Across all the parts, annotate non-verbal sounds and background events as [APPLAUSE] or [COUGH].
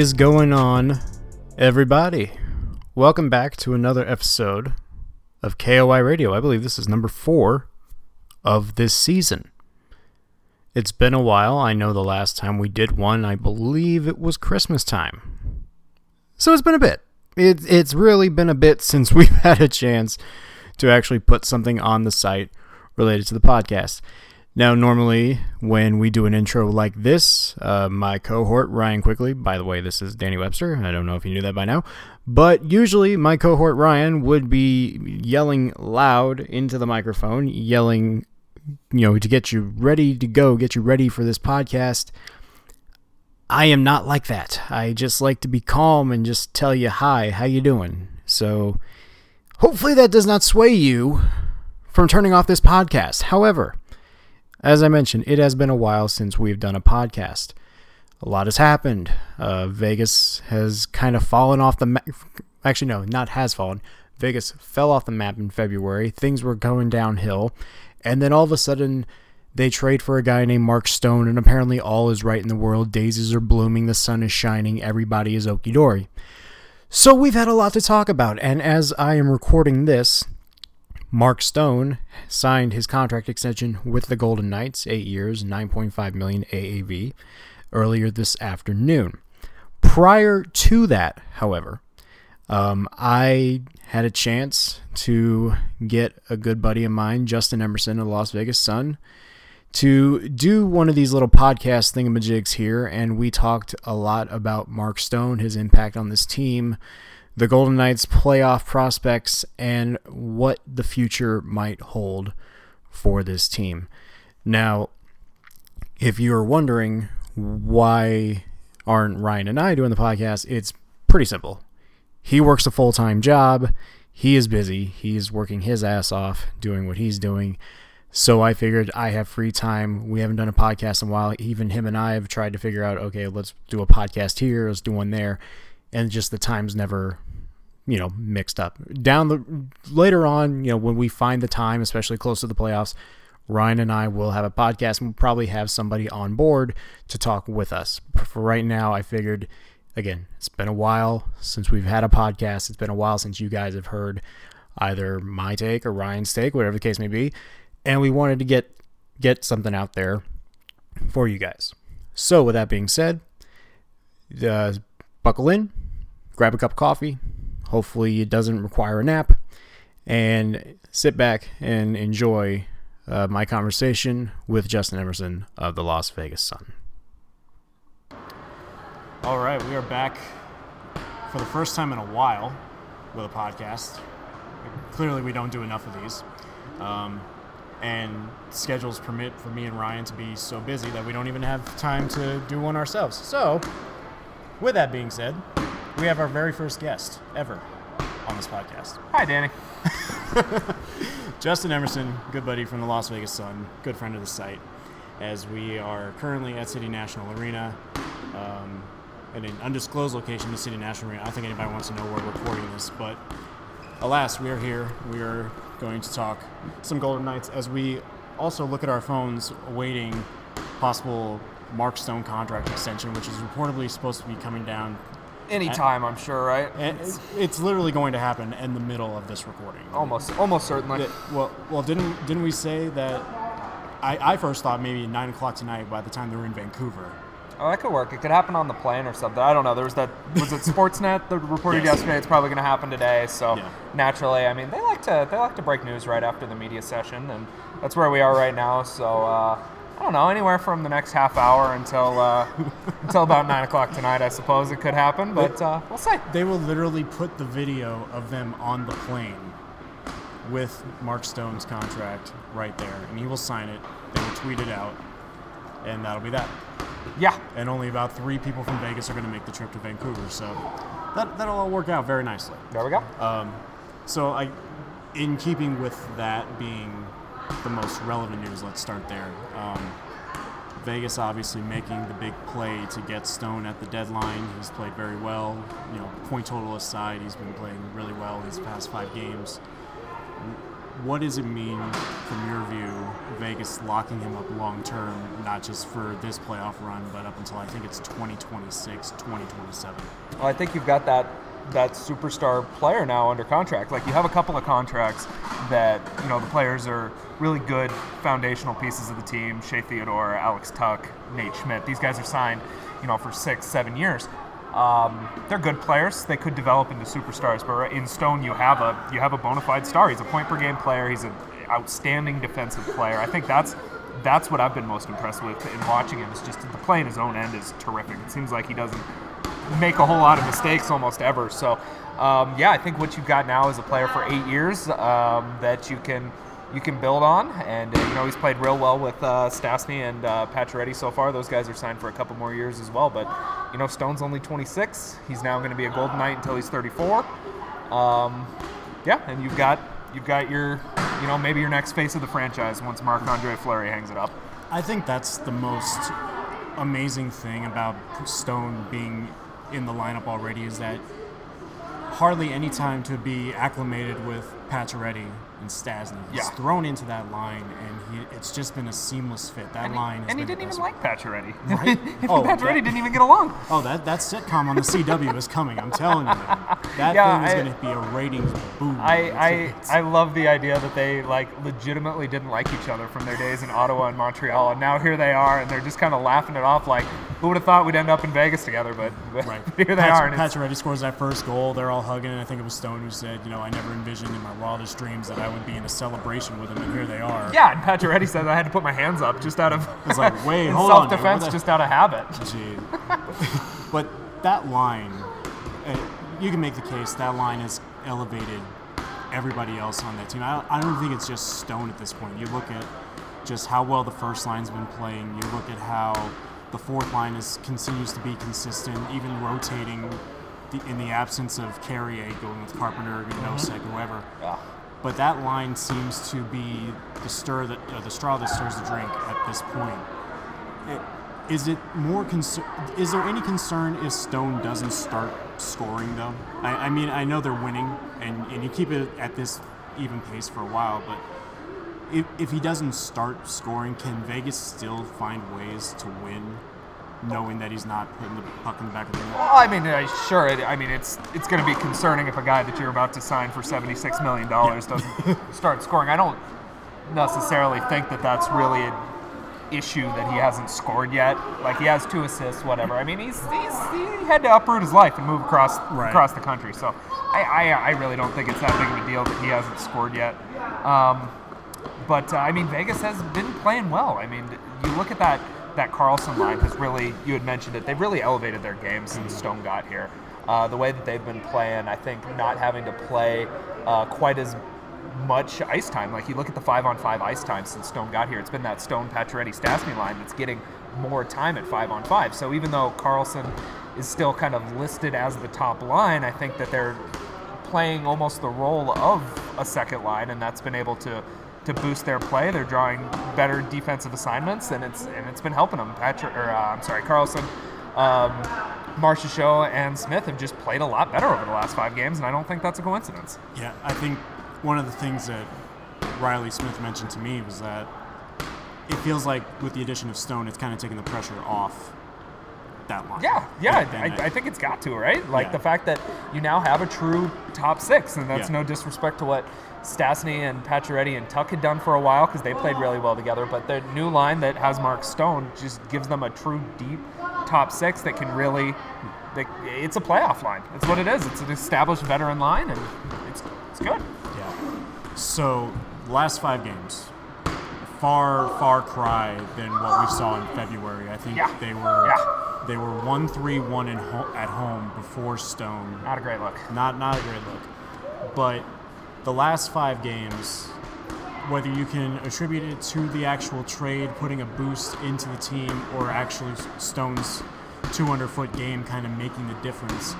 Is going on, everybody? Welcome back to another episode of KOI Radio. I believe this is number four of this season. It's been a while. I know the last time we did one, I believe it was Christmas time. So it's been a bit. It, it's really been a bit since [LAUGHS] we've had a chance to actually put something on the site related to the podcast. Now, normally when we do an intro like this, uh, my cohort, Ryan Quickly, by the way, this is Danny Webster. I don't know if you knew that by now, but usually my cohort, Ryan, would be yelling loud into the microphone, yelling, you know, to get you ready to go, get you ready for this podcast. I am not like that. I just like to be calm and just tell you, hi, how you doing? So hopefully that does not sway you from turning off this podcast. However, as I mentioned, it has been a while since we've done a podcast. A lot has happened. Uh, Vegas has kind of fallen off the map. Actually, no, not has fallen. Vegas fell off the map in February. Things were going downhill. And then all of a sudden, they trade for a guy named Mark Stone, and apparently all is right in the world. Daisies are blooming, the sun is shining, everybody is okie dory. So we've had a lot to talk about, and as I am recording this, Mark Stone signed his contract extension with the Golden Knights, eight years, 9.5 million AAV, earlier this afternoon. Prior to that, however, um, I had a chance to get a good buddy of mine, Justin Emerson of the Las Vegas Sun, to do one of these little podcast thingamajigs here, and we talked a lot about Mark Stone, his impact on this team, the Golden Knights playoff prospects and what the future might hold for this team. Now, if you're wondering why aren't Ryan and I doing the podcast, it's pretty simple. He works a full time job. He is busy. He's working his ass off doing what he's doing. So I figured I have free time. We haven't done a podcast in a while. Even him and I have tried to figure out, okay, let's do a podcast here, let's do one there. And just the times never you know mixed up. Down the later on you know when we find the time especially close to the playoffs ryan and i will have a podcast and we'll probably have somebody on board to talk with us. For right now i figured again it's been a while since we've had a podcast. It's been a while since you guys have heard either my take or ryan's take whatever the case may be. And we wanted to get get something out there for you guys. So with that being said uh, buckle in grab a cup of coffee Hopefully, it doesn't require a nap. And sit back and enjoy uh, my conversation with Justin Emerson of the Las Vegas Sun. All right, we are back for the first time in a while with a podcast. Clearly, we don't do enough of these. Um, and schedules permit for me and Ryan to be so busy that we don't even have time to do one ourselves. So, with that being said, we have our very first guest ever on this podcast. Hi, Danny. [LAUGHS] Justin Emerson, good buddy from the Las Vegas Sun, good friend of the site, as we are currently at City National Arena. Um, in an undisclosed location, the City National Arena. I don't think anybody wants to know where we're recording this, but alas, we are here. We are going to talk some Golden Knights as we also look at our phones awaiting possible Mark Stone contract extension, which is reportedly supposed to be coming down Anytime, I'm sure, right? It's, it's literally going to happen in the middle of this recording. Almost, almost certainly. well, well, didn't didn't we say that? I, I first thought maybe nine o'clock tonight by the time they were in Vancouver. Oh, that could work. It could happen on the plane or something. I don't know. There was that. Was it [LAUGHS] Sportsnet that reported yes. yesterday? It's probably going to happen today. So yeah. naturally, I mean, they like to they like to break news right after the media session, and that's where we are right now. So uh, I don't know, anywhere from the next half hour until uh, [LAUGHS] until about nine o'clock tonight. I suppose it could happen, but uh, we'll see. They will literally put the video of them on the plane with Mark Stone's contract right there, and he will sign it. They will tweet it out, and that'll be that. Yeah. And only about three people from Vegas are going to make the trip to Vancouver, so that that'll all work out very nicely. There we go. Um, so I, in keeping with that being the most relevant news. Let's start there. Um, Vegas obviously making the big play to get Stone at the deadline. He's played very well. You know, point total aside, he's been playing really well these past five games. what does it mean from your view, Vegas locking him up long term, not just for this playoff run, but up until I think it's 2026, 2027? Well, I think you've got that that superstar player now under contract. Like you have a couple of contracts that you know the players are really good foundational pieces of the team. Shea Theodore, Alex Tuch, Nate Schmidt. These guys are signed, you know, for six, seven years. Um, they're good players. They could develop into superstars, but in Stone, you have a you have a bona fide star. He's a point per game player. He's an outstanding defensive player. I think that's that's what I've been most impressed with in watching him. Is just the play in his own end is terrific. It seems like he doesn't make a whole lot of mistakes almost ever. So, um, yeah, I think what you've got now is a player for eight years um, that you can you can build on. And uh, you know he's played real well with uh, Stastny and uh, Pacioretty so far. Those guys are signed for a couple more years as well. But you know Stone's only 26. He's now going to be a Golden Knight until he's 34. Um, yeah, and you've got you've got your you know maybe your next face of the franchise once Marc Andre Fleury hangs it up. I think that's the most amazing thing about Stone being in the lineup already is that hardly any time to be acclimated with Pacioretty and Stastny. He's Yeah. thrown into that line, and he, it's just been a seamless fit. That And, line he, and he didn't even like Pacioretty. Right? [LAUGHS] Him Oh, Pacioretty didn't even get along. Oh, that that sitcom on the CW is coming. I'm telling you, man. That Yeah, thing is going to be a ratings boom. I, I I love the idea that they like legitimately didn't like each other from their days in Ottawa and Montreal, and now here they are, and they're just kind of laughing it off. Like, who would have thought we'd end up in Vegas together? But, but Right. [LAUGHS] here they Pat- are. Pacioretty scores that first goal. They're all hugging, and I think it was Stone who said, "You know, I never envisioned in my wildest dreams that I would be in a celebration with him, and here they are." yeah, and Pacioretty said I had to put my hands up just out of It's like, [LAUGHS] wait, hold on, self-defense, the- just out of habit. Gee. [LAUGHS] but that line, uh, you can make the case that line has elevated everybody else on that team. I, I don't think it's just Stone at this point. You look at just how well the first line's been playing. You look at how the fourth line is continues to be consistent, even rotating the, in the absence of Carrier going with Carpenter, Nosek, whoever. Yeah. But that line seems to be the stir that uh, the straw that stirs the drink at this point. It, is it more concern? Is there any concern if Stone doesn't start scoring though? I, I mean, I know they're winning, and, and you keep it at this even pace for a while, but if, if he doesn't start scoring, can Vegas still find ways to win, knowing that he's not putting the puck in the back of the net? Well, I mean, uh, sure. It, I mean, it's it's going to be concerning if a guy that you're about to sign for seventy six million dollars doesn't start scoring. I don't necessarily think that that's really an issue that he hasn't scored yet. Like he has two assists, whatever. I mean, he's, he's he had to uproot his life and move across Right. across the country. So I, I I really don't think it's that big of a deal that he hasn't scored yet. Um, but uh, I mean, Vegas has been playing well. I mean, you look at that that Karlsson line has really. You had mentioned it. They've really elevated their game since Stone got here. Uh, the way that they've been playing, I think, not having to play uh, quite as much ice time. Like you look at the five on five ice time since Stone got here, it's been that Stone Pacioretty Stastny line that's getting more time at five on five. So even though Karlsson is still kind of listed as the top line, I think that they're playing almost the role of a second line, and that's been able to to boost their play. They're drawing better defensive assignments, and it's and it's been helping them. Patrick, or uh, I'm sorry, Karlsson, um, Marcia and Smith have just played a lot better over the last five games, and I don't think that's a coincidence. Yeah, I think one of the things that Riley Smith mentioned to me was that it feels like with the addition of Stone, it's kind of taking the pressure off that line. Yeah, yeah, I, I think it's got to right. Like Yeah. the fact that you now have a true top six, and that's Yeah. no disrespect to what Stastny and Pacioretty and Tuch had done for a while because they played really well together. But the new line that has Mark Stone just gives them a true deep top six that can really. That, it's a playoff line. It's what it is. It's an established veteran line, and it's it's good. Yeah. So, last five games, far, far cry than what we saw in February. I think Yeah. they were Yeah. they were one three one in ho- at home before Stone. Not a great look. Not not a great look. But the last five games, whether you can attribute it to the actual trade putting a boost into the team or actually Stone's 200 foot game kind of making the difference,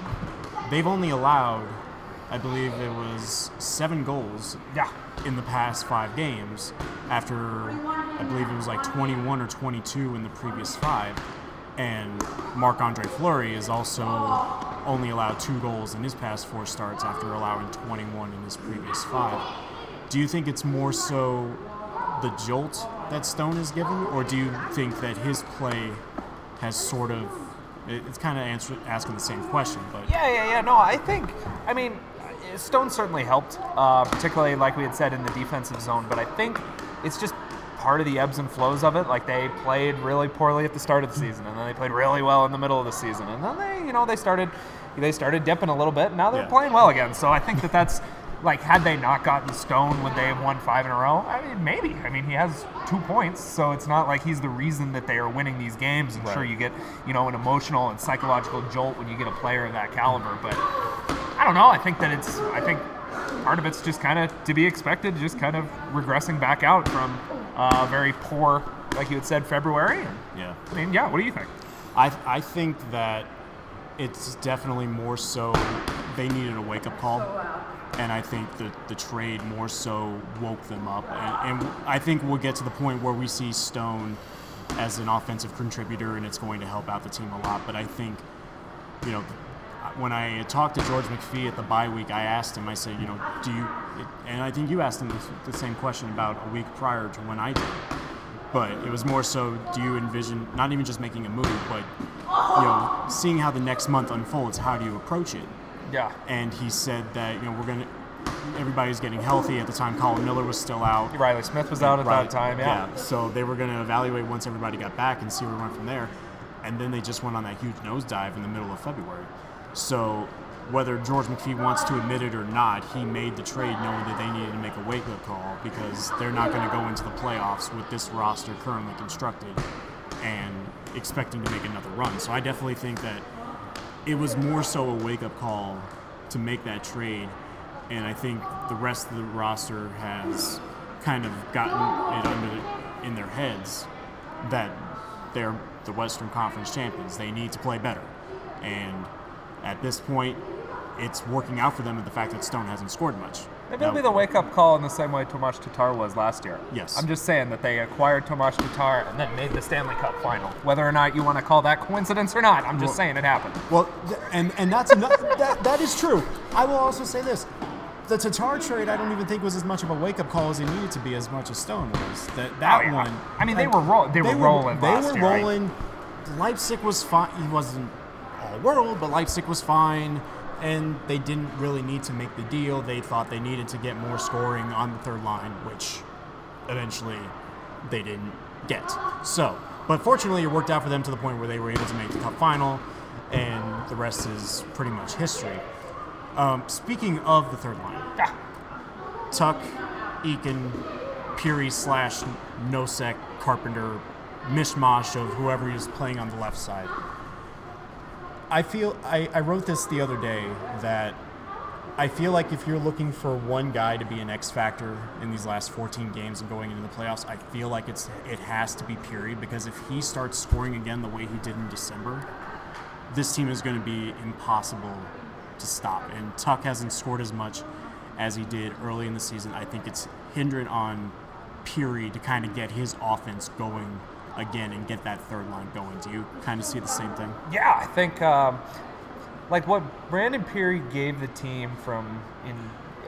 they've only allowed, I believe it was seven goals Yeah. in the past five games after I believe it was like 21 or 22 in the previous five. And Marc Andre Fleury is also only allowed two goals in his past four starts after allowing 21 in his previous five. do you think it's more so the jolt that Stone is given, or do you think that his play has sort of it's kind of answer, asking the same question, but yeah, yeah, yeah. No, I think I mean Stone certainly helped, uh, particularly like we had said in the defensive zone. But I think it's just part of the ebbs and flows of it. Like they played really poorly at the start of the season, and then they played really well in the middle of the season, and then they, you know, they started they started dipping a little bit. And now they're Yeah. playing well again. So I think that that's like had they not gotten Stone, would they have won five in a row? I mean, maybe. I mean, he has two points, so it's not like he's the reason that they are winning these games. I'm sure you get you know an emotional and psychological jolt when you get a player of that caliber, but. I don't know. I think that it's. I think part of it's just kind of to be expected, just kind of regressing back out from uh, very poor, like you had said, February. Yeah. I mean, yeah. What do you think? I, I think that it's definitely more so they needed a wake up call. And I think that the trade more so woke them up. And, and I think we'll get to the point where we see Stone as an offensive contributor and it's going to help out the team a lot. But I think, you know, when I talked to George McPhee at the bye week, I asked him, I said, you know, do you, and I think you asked him the, the same question about a week prior to when I did. But it was more so, do you envision not even just making a move, but you know, seeing how the next month unfolds, how do you approach it? Yeah. And he said that you know we're gonna, everybody's getting healthy at the time. Colin Miller was still out. Riley Smith was out at Right. that time. Yeah. So they were going to evaluate once everybody got back and see where we went from there. And then they just went on that huge nosedive in the middle of February. So whether George McPhee wants to admit it or not, he made the trade knowing that they needed to make a wake up call because they're not going to go into the playoffs with this roster currently constructed and expecting to make another run. So I definitely think that it was more so a wake up call to make that trade. And I think the rest of the roster has kind of gotten it under in their heads that they're the Western Conference champions. They need to play better. And at this point, it's working out for them with the fact that Stone hasn't scored much. Maybe it'll be the wake up call in the same way Tomasz Tatar was last year. Yes. I'm just saying that they acquired Tomasz Tatar and then made the Stanley Cup final. Whether or not you want to call that coincidence or not, I'm just Well- saying it happened. Well, and and that's ano- that that is true. I will also say this: the Tatar trade, I don't even think was as much of a wake up call as it needed to be, as much as Stone was. That that Oh, yeah. one. I mean, they like, were roll- they were rolling They last were year, right? rolling. Leipzig was fine. He wasn't world, but Leipzig was fine. And they didn't really need to make the deal. They thought they needed to get more scoring on the third line, which eventually they didn't get. So, but fortunately, it worked out for them to the point where they were able to make the cup final, and the rest is pretty much history. Um, speaking of the third line, Tuch, Eakin, Pirri slash Nosek, Carpenter, mishmash of whoever is playing on the left side. I feel I, I wrote this the other day that I feel like if you're looking for one guy to be an X factor in these last 14 games and going into the playoffs, I feel like it's it has to be Pirri because if he starts scoring again the way he did in December, this team is going to be impossible to stop. And Tuch hasn't scored as much as he did early in the season. I think it's hindered on Pirri to kind of get his offense going again and get that third line going. Do you kind of see the same thing? Yeah, I think um, like what Brandon Pirri gave the team from in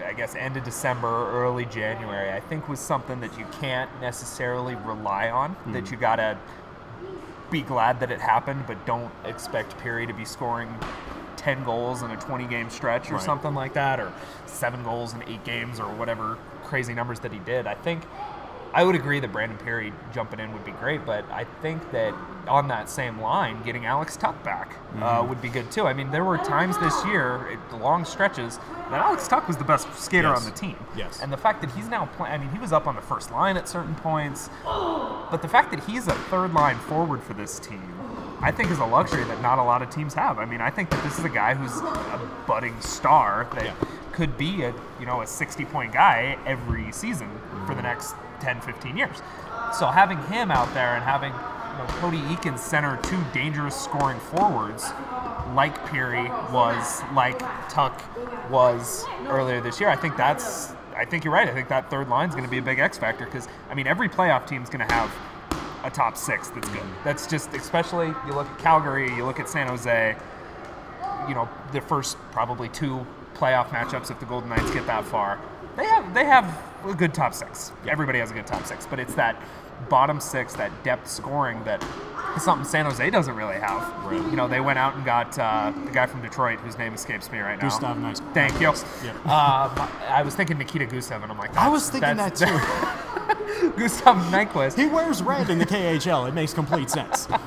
I guess end of December or early January, I think was something that you can't necessarily rely on. That you gotta be glad that it happened, but don't expect Pirri to be scoring 10 goals in a 20 game stretch or Right. something like that, or seven goals in eight games or whatever crazy numbers that he did. I think I would agree that Brandon Pirri jumping in would be great, but I think that on that same line, getting Alex Tuch back uh, would be good too. I mean, there were times this year, long stretches, that Alex Tuch was the best skater Yes. on the team. Yes. And the fact that he's now playing, I mean, he was up on the first line at certain points, but the fact that he's a third line forward for this team, I think is a luxury that not a lot of teams have. I mean, I think that this is a guy who's a budding star that Yeah. Could be a you know a 60 point guy every season for the next 10 15 years. So having him out there and having you know, cody eakin center two dangerous scoring forwards like pirri was like tuch was earlier this year i think that's i think you're right. I think that third line is going to be a big x factor because i mean every playoff team is going to have a top six that's good. That's just especially you look at calgary you look at san jose you know the first probably two playoff matchups if the Golden Knights get that far. They have they have a good top six. Everybody has a good top six, but it's that bottom six, that depth scoring that is something San Jose doesn't really have. Right. You know, they went out and got uh, the guy from Detroit, whose name escapes me right now. Gustav Nyquist. Thank you. Yep. Um, I was thinking Nikita Gusev, and I'm like, I was thinking that too. [LAUGHS] Gustav Nyquist. he wears red in the KHL. It makes complete sense. [LAUGHS]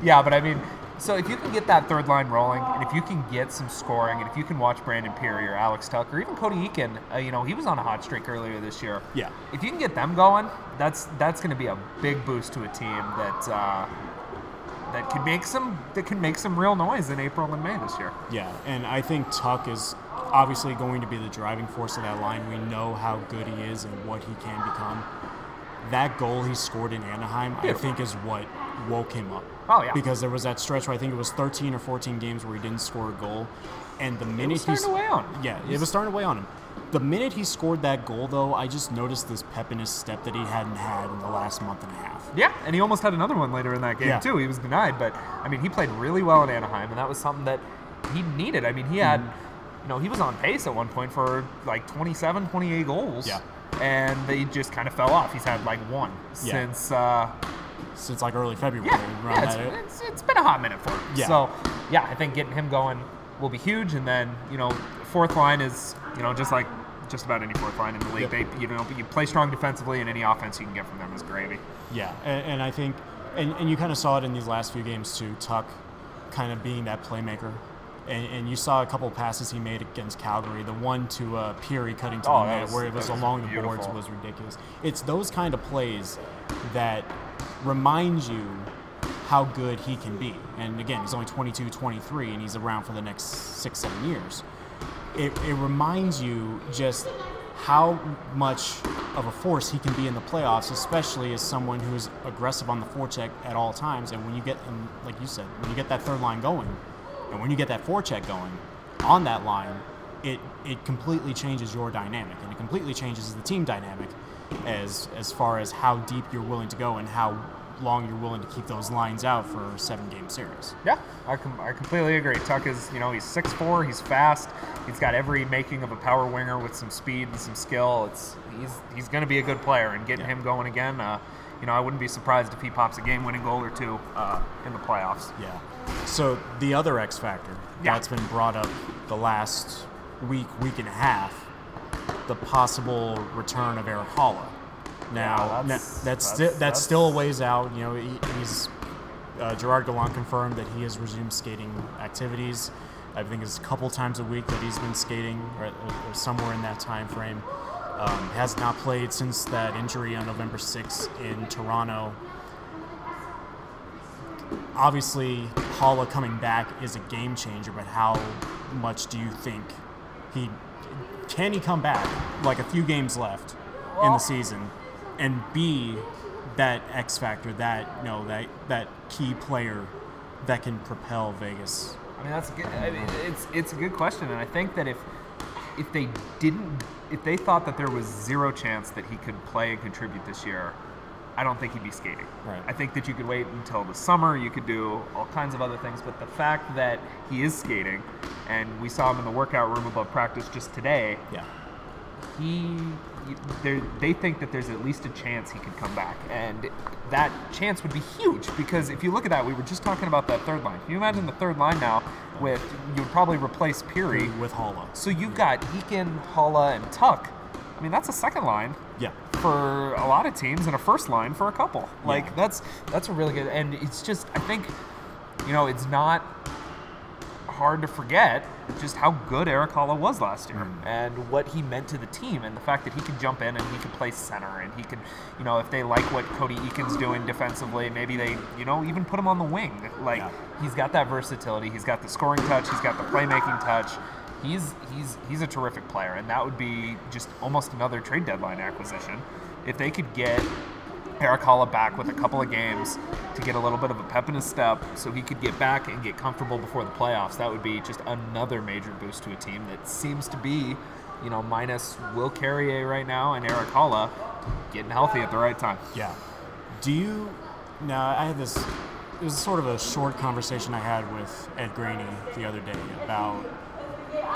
Yeah, but I mean, so if you can get that third line rolling, and if you can get some scoring, and if you can watch Brandon Pirri or Alex Tuch or even Cody Eakin, uh, you know, he was on a hot streak earlier this year. Yeah. If you can get them going, that's that's going to be a big boost to a team that uh, that can make some that can make some real noise in April and May this year. Yeah, and I think Tuch is obviously going to be the driving force of that line. We know how good he is and what he can become. That goal he scored in Anaheim, I think, is what woke him up. Oh, yeah. Because there was that stretch where I think it was 13 or 14 games where he didn't score a goal, and the minute was starting to weigh on him. yeah, it was starting to weigh on him. The minute he scored that goal, though, I just noticed this pep in his step that he hadn't had in the last month and a half. Yeah, and he almost had another one later in that game Yeah. too. He was denied, but I mean, he played really well in Anaheim, and that was something that he needed. I mean, he had, Mm-hmm. you know, he was on pace at one point for like 27, 28 goals. Yeah. And they just kind of fell off. He's had like one Yeah. since, uh, Since like early February, yeah, yeah it's, it's, it's been a hot minute for him. Yeah. So, yeah, I think getting him going will be huge. And then, you know, fourth line is, you know, just like just about any fourth line in the league. Yep. They, you know, you play strong defensively, and any offense you can get from them is gravy. Yeah, and, and I think, and, and you kind of saw it in these last few games too. Tuch, kind of being that playmaker, and, and you saw a couple passes he made against Calgary. The one to uh, Pirri cutting to Oh, the net, where it was was along the boards, was ridiculous. It's those kind of plays that remind you how good he can be. And again, he's only 22, 23, and he's around for the next six, seven years. It, it reminds you just how much of a force he can be in the playoffs, especially as someone who's aggressive on the forecheck at all times. And when you get, and like you said, when you get that third line going, and when you get that forecheck going on that line, it it completely changes your dynamic, and it completely changes the team dynamic as as far as how deep you're willing to go and how long you're willing to keep those lines out for a seven game series. Yeah, I, com- I completely agree. Tuch is, you know, he's 6'4", he's fast, he's got every making of a power winger with some speed and some skill. It's he's he's going to be a good player, and getting Yeah. him going again, uh, you know, I wouldn't be surprised if he pops a game-winning goal or two uh, in the playoffs. Yeah. So the other X factor Yeah. that's been brought up the last week, week and a half, the possible return of Erik Haula. Now, Yeah, that's- that's that's- sti- that's, still a ways out. You know, he, he's uh, Gerard Gallant confirmed that he has resumed skating activities. I think it's a couple times a week that he's been skating, or, or somewhere in that time frame. Um, has not played since that injury on November 6th in Toronto obviously Haula coming back is a game changer, but how much do you think he can he come back like a few games left in the season and be that X factor, that you know, that that key player that can propel Vegas? I mean, that's a good. I mean, it's it's a good question, and I think that if if they didn't, if they thought that there was zero chance that he could play and contribute this year, I don't think he'd be skating. Right. I think that you could wait until the summer. You could do all kinds of other things, but the fact that he is skating, and we saw him in the workout room above practice just today, Yeah. he they think that there's at least a chance he could come back and that chance would be huge because if you look at that we were just talking about that third line can you imagine the third line now with you would probably replace Pirri With Haula. so you've got Eakin, Haula, and Tuch I mean that's a second line Yeah. for a lot of teams and a first line for a couple like Yeah. that's that's a really good and it's just I think you know it's not hard to forget just how good Erik Haula was last year mm-hmm. and what he meant to the team and the fact that he could jump in and he could play center and he could, you know, if they like what Cody Eakin's doing defensively, maybe they, you know, even put him on the wing. Like Yeah. he's got that versatility, he's got the scoring touch, he's got the playmaking touch. He's he's he's a terrific player and that would be just almost another trade deadline acquisition if they could get Erik Haula back with a couple of games to get a little bit of a pep in his step so he could get back and get comfortable before the playoffs. That would be just another major boost to a team that seems to be, you know, minus Will Carrier right now and Erik Haula getting healthy at the right time. Yeah. Do you now? I had this. It was sort of a short conversation I had with Ed Graney the other day about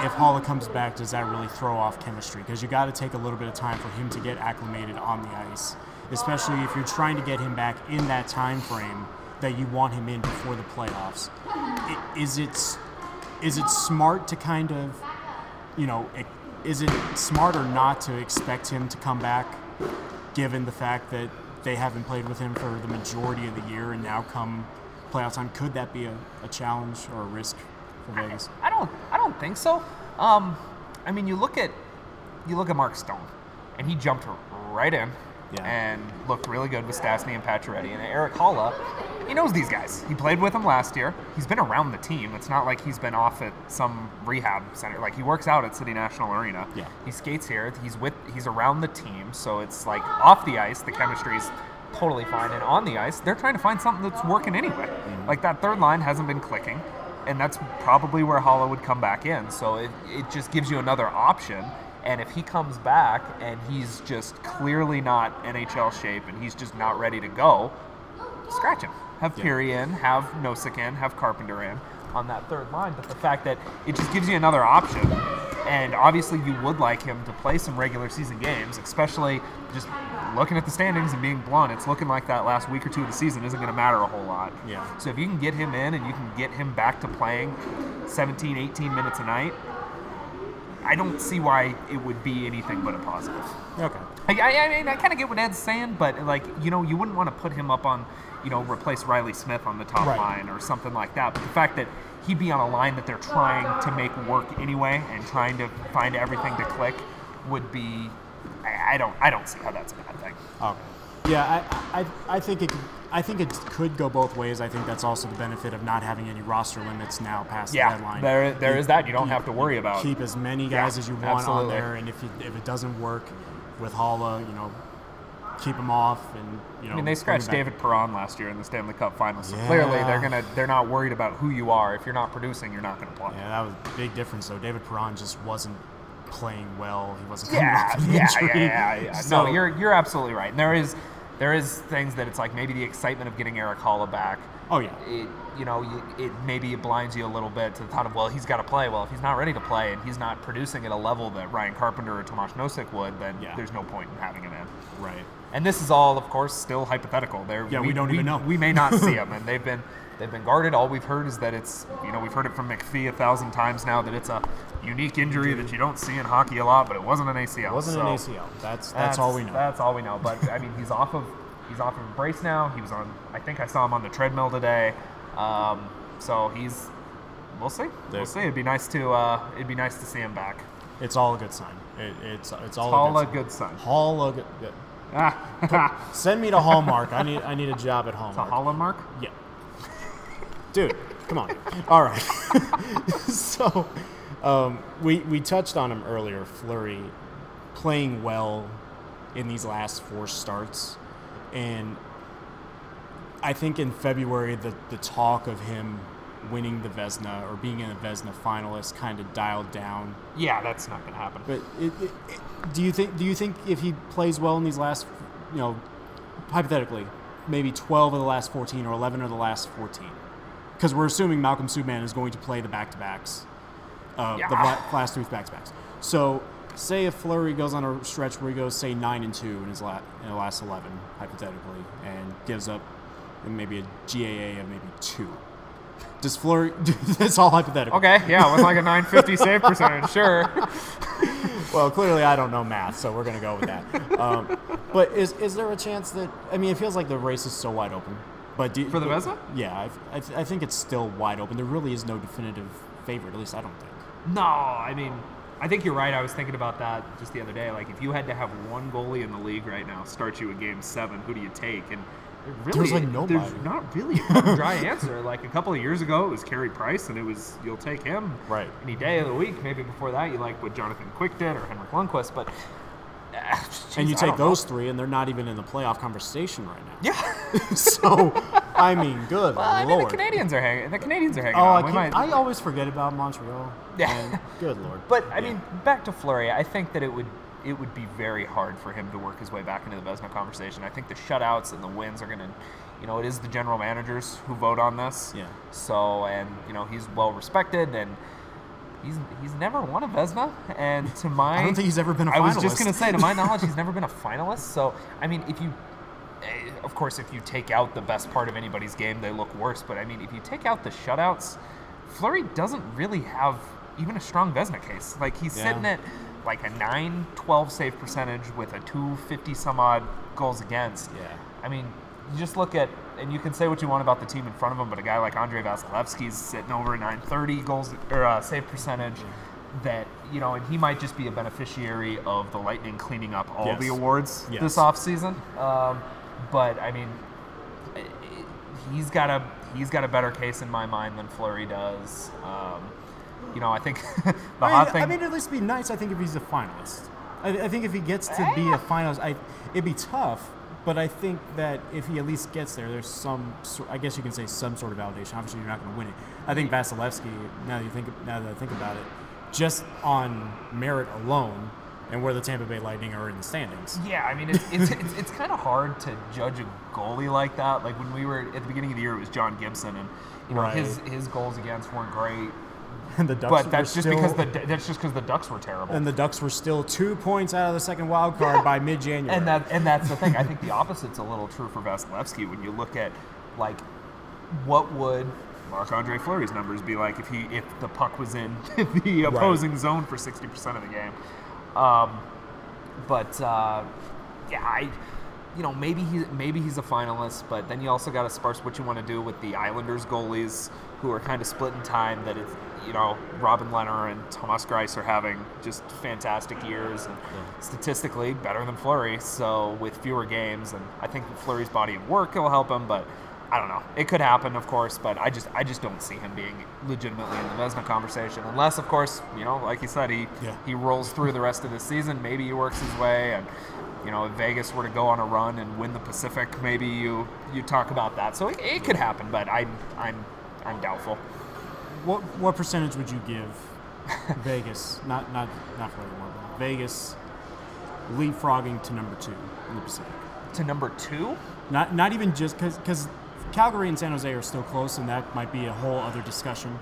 if Haula comes back, does that really throw off chemistry? Because you got to take a little bit of time for him to get acclimated on the ice, especially if you're trying to get him back in that time frame that you want him in before the playoffs. I- Is it is it smart to kind of, you know, is it smart or not to expect him to come back, given the fact that they haven't played with him for the majority of the year, and now come playoff time, could that be a, a challenge or a risk for Vegas? I don't. I don't think so. Um, I mean, you look at you look at Mark Stone, and he jumped right in Yeah. and looked really good with Stastny and Pacioretty. And Erik Haula, he knows these guys. He played with them last year. He's been around the team. It's not like he's been off at some rehab center. Like he works out at City National Arena. Yeah. He skates here. He's with. He's around the team. So it's like off the ice, the chemistry's totally fine, and on the ice, they're trying to find something that's working anyway. Mm-hmm. Like that third line hasn't been clicking, and that's probably where Haula would come back in. So it, it just gives you another option. And if he comes back and he's just clearly not NHL shape and he's just not ready to go, scratch him. Have Yeah. In, have Nosek in, have Carpenter in on that third line. But the fact that it just gives you another option, and obviously you would like him to play some regular season games, especially just looking at the standings and being blunt, it's looking like that last week or two of the season isn't going to matter a whole lot. Yeah. So if you can get him in and you can get him back to playing 17, 18 minutes a night, I don't see why it would be anything but a positive. Okay. I, I, I mean, I kind of get what Ed's saying, but like, you know, you wouldn't want to put him up on, you know, replace Riley Smith on the top Right. line or something like that. But the fact that he'd be on a line that they're trying to make work anyway and trying to find everything to click would be, I, I don't, I don't see how that's a bad thing. Okay. Yeah, I, I, I think it. could- I think it could go both ways. I think that's also the benefit of not having any roster limits now past Yeah, the deadline. there, there is that. You don't have to worry about. keep as many guys Yeah, as you want absolutely. on there, and if you, if it doesn't work with Haula, you know, keep them off, and you know. I mean, they scratched. David Perron last year in the Stanley Cup Finals. So clearly, they're gonna, they're not worried about who you are. If you're not producing, you're not gonna play. Yeah, that was a big difference. though. David Perron just wasn't playing well. He wasn't coming Yeah, yeah, yeah, yeah, yeah. So- no, you're you're absolutely right. And there is there is things that it's like maybe the excitement of getting Erik Haula back. Oh yeah. It, you know, you, it maybe it blinds you a little bit to the thought of well, he's got to play. Well, if he's not ready to play and he's not producing at a level that Ryan Carpenter or Tomasz Nosek would, then Yeah. there's no point in having him in. Right. And this is all, of course, still hypothetical. There, Yeah, we don't even know. We may not see [LAUGHS] them, and they've been they've been guarded. All we've heard is that it's you know we've heard it from McPhee a thousand times now that it's a unique injury that you don't see in hockey a lot, but it wasn't an ACL. It wasn't an ACL. That's, that's all we know. That's all we know. But I mean, he's off of he's off of a brace now. He was on. I think I saw him on the treadmill today. Um, so he's. We'll see. We'll see. It'd be nice to uh, it'd be nice to see him back. It's all a good sign. It, it's it's all All a a good, good sign. Hall a good, good. Ah, Send me to Hallmark. I need I need a job at [LAUGHS] a Hallmark. Holland mark. Yeah. Dude, come on. [LAUGHS] All right. [LAUGHS] so, um, we we touched on him earlier. Fleury playing well in these last four starts, and I think in February the the talk of him winning the Vezina or being in the Vezina finalist kind of dialed down. Yeah, that's not gonna happen. But it, it, it- do you think do you think if he plays well in these last, you know, hypothetically, maybe 12 of the last 14 or 11 of the last 14? Because we're assuming Malcolm Subban is going to play the back-to-backs, uh, the Yeah. la- last three back-to-backs. So, say if Fleury goes on a stretch where he goes say nine and two in his la- in the last 11, hypothetically, and gives up maybe a GAA of maybe two. Does Fleury? [LAUGHS] That's all hypothetical. Okay, yeah, with like a 950 save percentage, sure. [LAUGHS] Well, clearly I don't know math, so we're gonna go with that. Um, but is is there a chance that I mean, it feels like the race is so wide open. But do, For the Vezina? Yeah, I, I, th- I think it's still wide open. There really is no definitive favorite. At least I don't think. No, I mean, I think you're right. I was thinking about that just the other day. Like, if you had to have one goalie in the league right now start you a game seven, who do you take? And really, There's, like, nobody. There's not really a [LAUGHS] dry answer. Like a couple of years ago, it was Carey Price, and it was you'll take him Right. any day of the week. Maybe before that, you like what Jonathan Quick did or Henrik Lundqvist, but. Ah, [SIGHS] and you take don't know. those three, and they're not even in the playoff conversation right now. Yeah. [LAUGHS] so, I mean, good well, I mean, the. Canadiens are hanging. The Canadiens are hanging oh, I, on. We can't, might- I always forget about Montreal. Yeah. And good lord. [LAUGHS] But I Yeah. mean, back to Fleury. I think that it would it would be very hard for him to work his way back into the Vezina conversation. I think the shutouts and the wins are going to, you know, it is the general managers who vote on this. Yeah. So and you know he's well respected and he's he's never won a Vezina, and to my I don't think he's ever been a finalist. I was just gonna say, to my [LAUGHS] knowledge, he's never been a finalist. So I mean, if you, eh, of course, if you take out the best part of anybody's game, they look worse. But I mean, if you take out the shutouts, Fleury doesn't really have even a strong Vezina case. Like he's Yeah. sitting at like a 9-12 save percentage with a 250 some odd goals against. Yeah. I mean, you just look at, and you can say what you want about the team in front of him, but a guy like Andrei Vasilevskiy's sitting over a 930 goals or uh, save percentage. That you know, and he might just be a beneficiary of the Lightning cleaning up all the awards Yes. this offseason. Um, but I mean, he's got a he's got a better case in my mind than Fleury does. Um, you know, I think [LAUGHS] the I hot mean, thing. I mean, at least be nice. I think if he's a finalist, I, I think if he gets to be a finalist, I it'd be tough. But I think that if he at least gets there, there's some. I guess you can say some sort of validation. Obviously, you're not going to win it. I think Vasilevskiy. Now that you think, now that I think about it, just on merit alone, and where the Tampa Bay Lightning are in the standings. Yeah, I mean, it's it's, it's, it's kind of hard to judge a goalie like that. Like when we were at the beginning of the year, it was John Gibson, and you know Right. his his goals against weren't great. [LAUGHS] And the Ducks But were that's just still- because the that's just because the Ducks were terrible. and the Ducks were still two points out of the second wild card Yeah. by mid-January. And that and that's the thing. I think the opposite's a little true for Vasilevskiy when you look at like what would Marc Andre Fleury's numbers be like if he if the puck was in [LAUGHS] the opposing zone for sixty percent of the game. Um, but uh, yeah, I you know maybe he maybe he's a finalist, but then you also got to sparse what you want to do with the Islanders goalies who are kind of split in time. That it's you know Robin Lehner and Thomas Greiss are having just fantastic years and statistically better than Fleury. So with fewer games, and I think Fleury's body of work will help him, but. I don't know. It could happen, of course, but I just I just don't see him being legitimately in the Vezina conversation, unless, of course, you know, like you said, he Yeah. he rolls through the rest of the season. Maybe he works his way, and you know, if Vegas were to go on a run and win the Pacific, maybe you you talk about that. So it, it could happen, but I'm I'm I'm doubtful. What what percentage would you give [LAUGHS] Vegas? Not not not for everyone. but Vegas leapfrogging to number two in the Pacific. To number two, Not not even just because Calgary and San Jose are still close, and that might be a whole other discussion.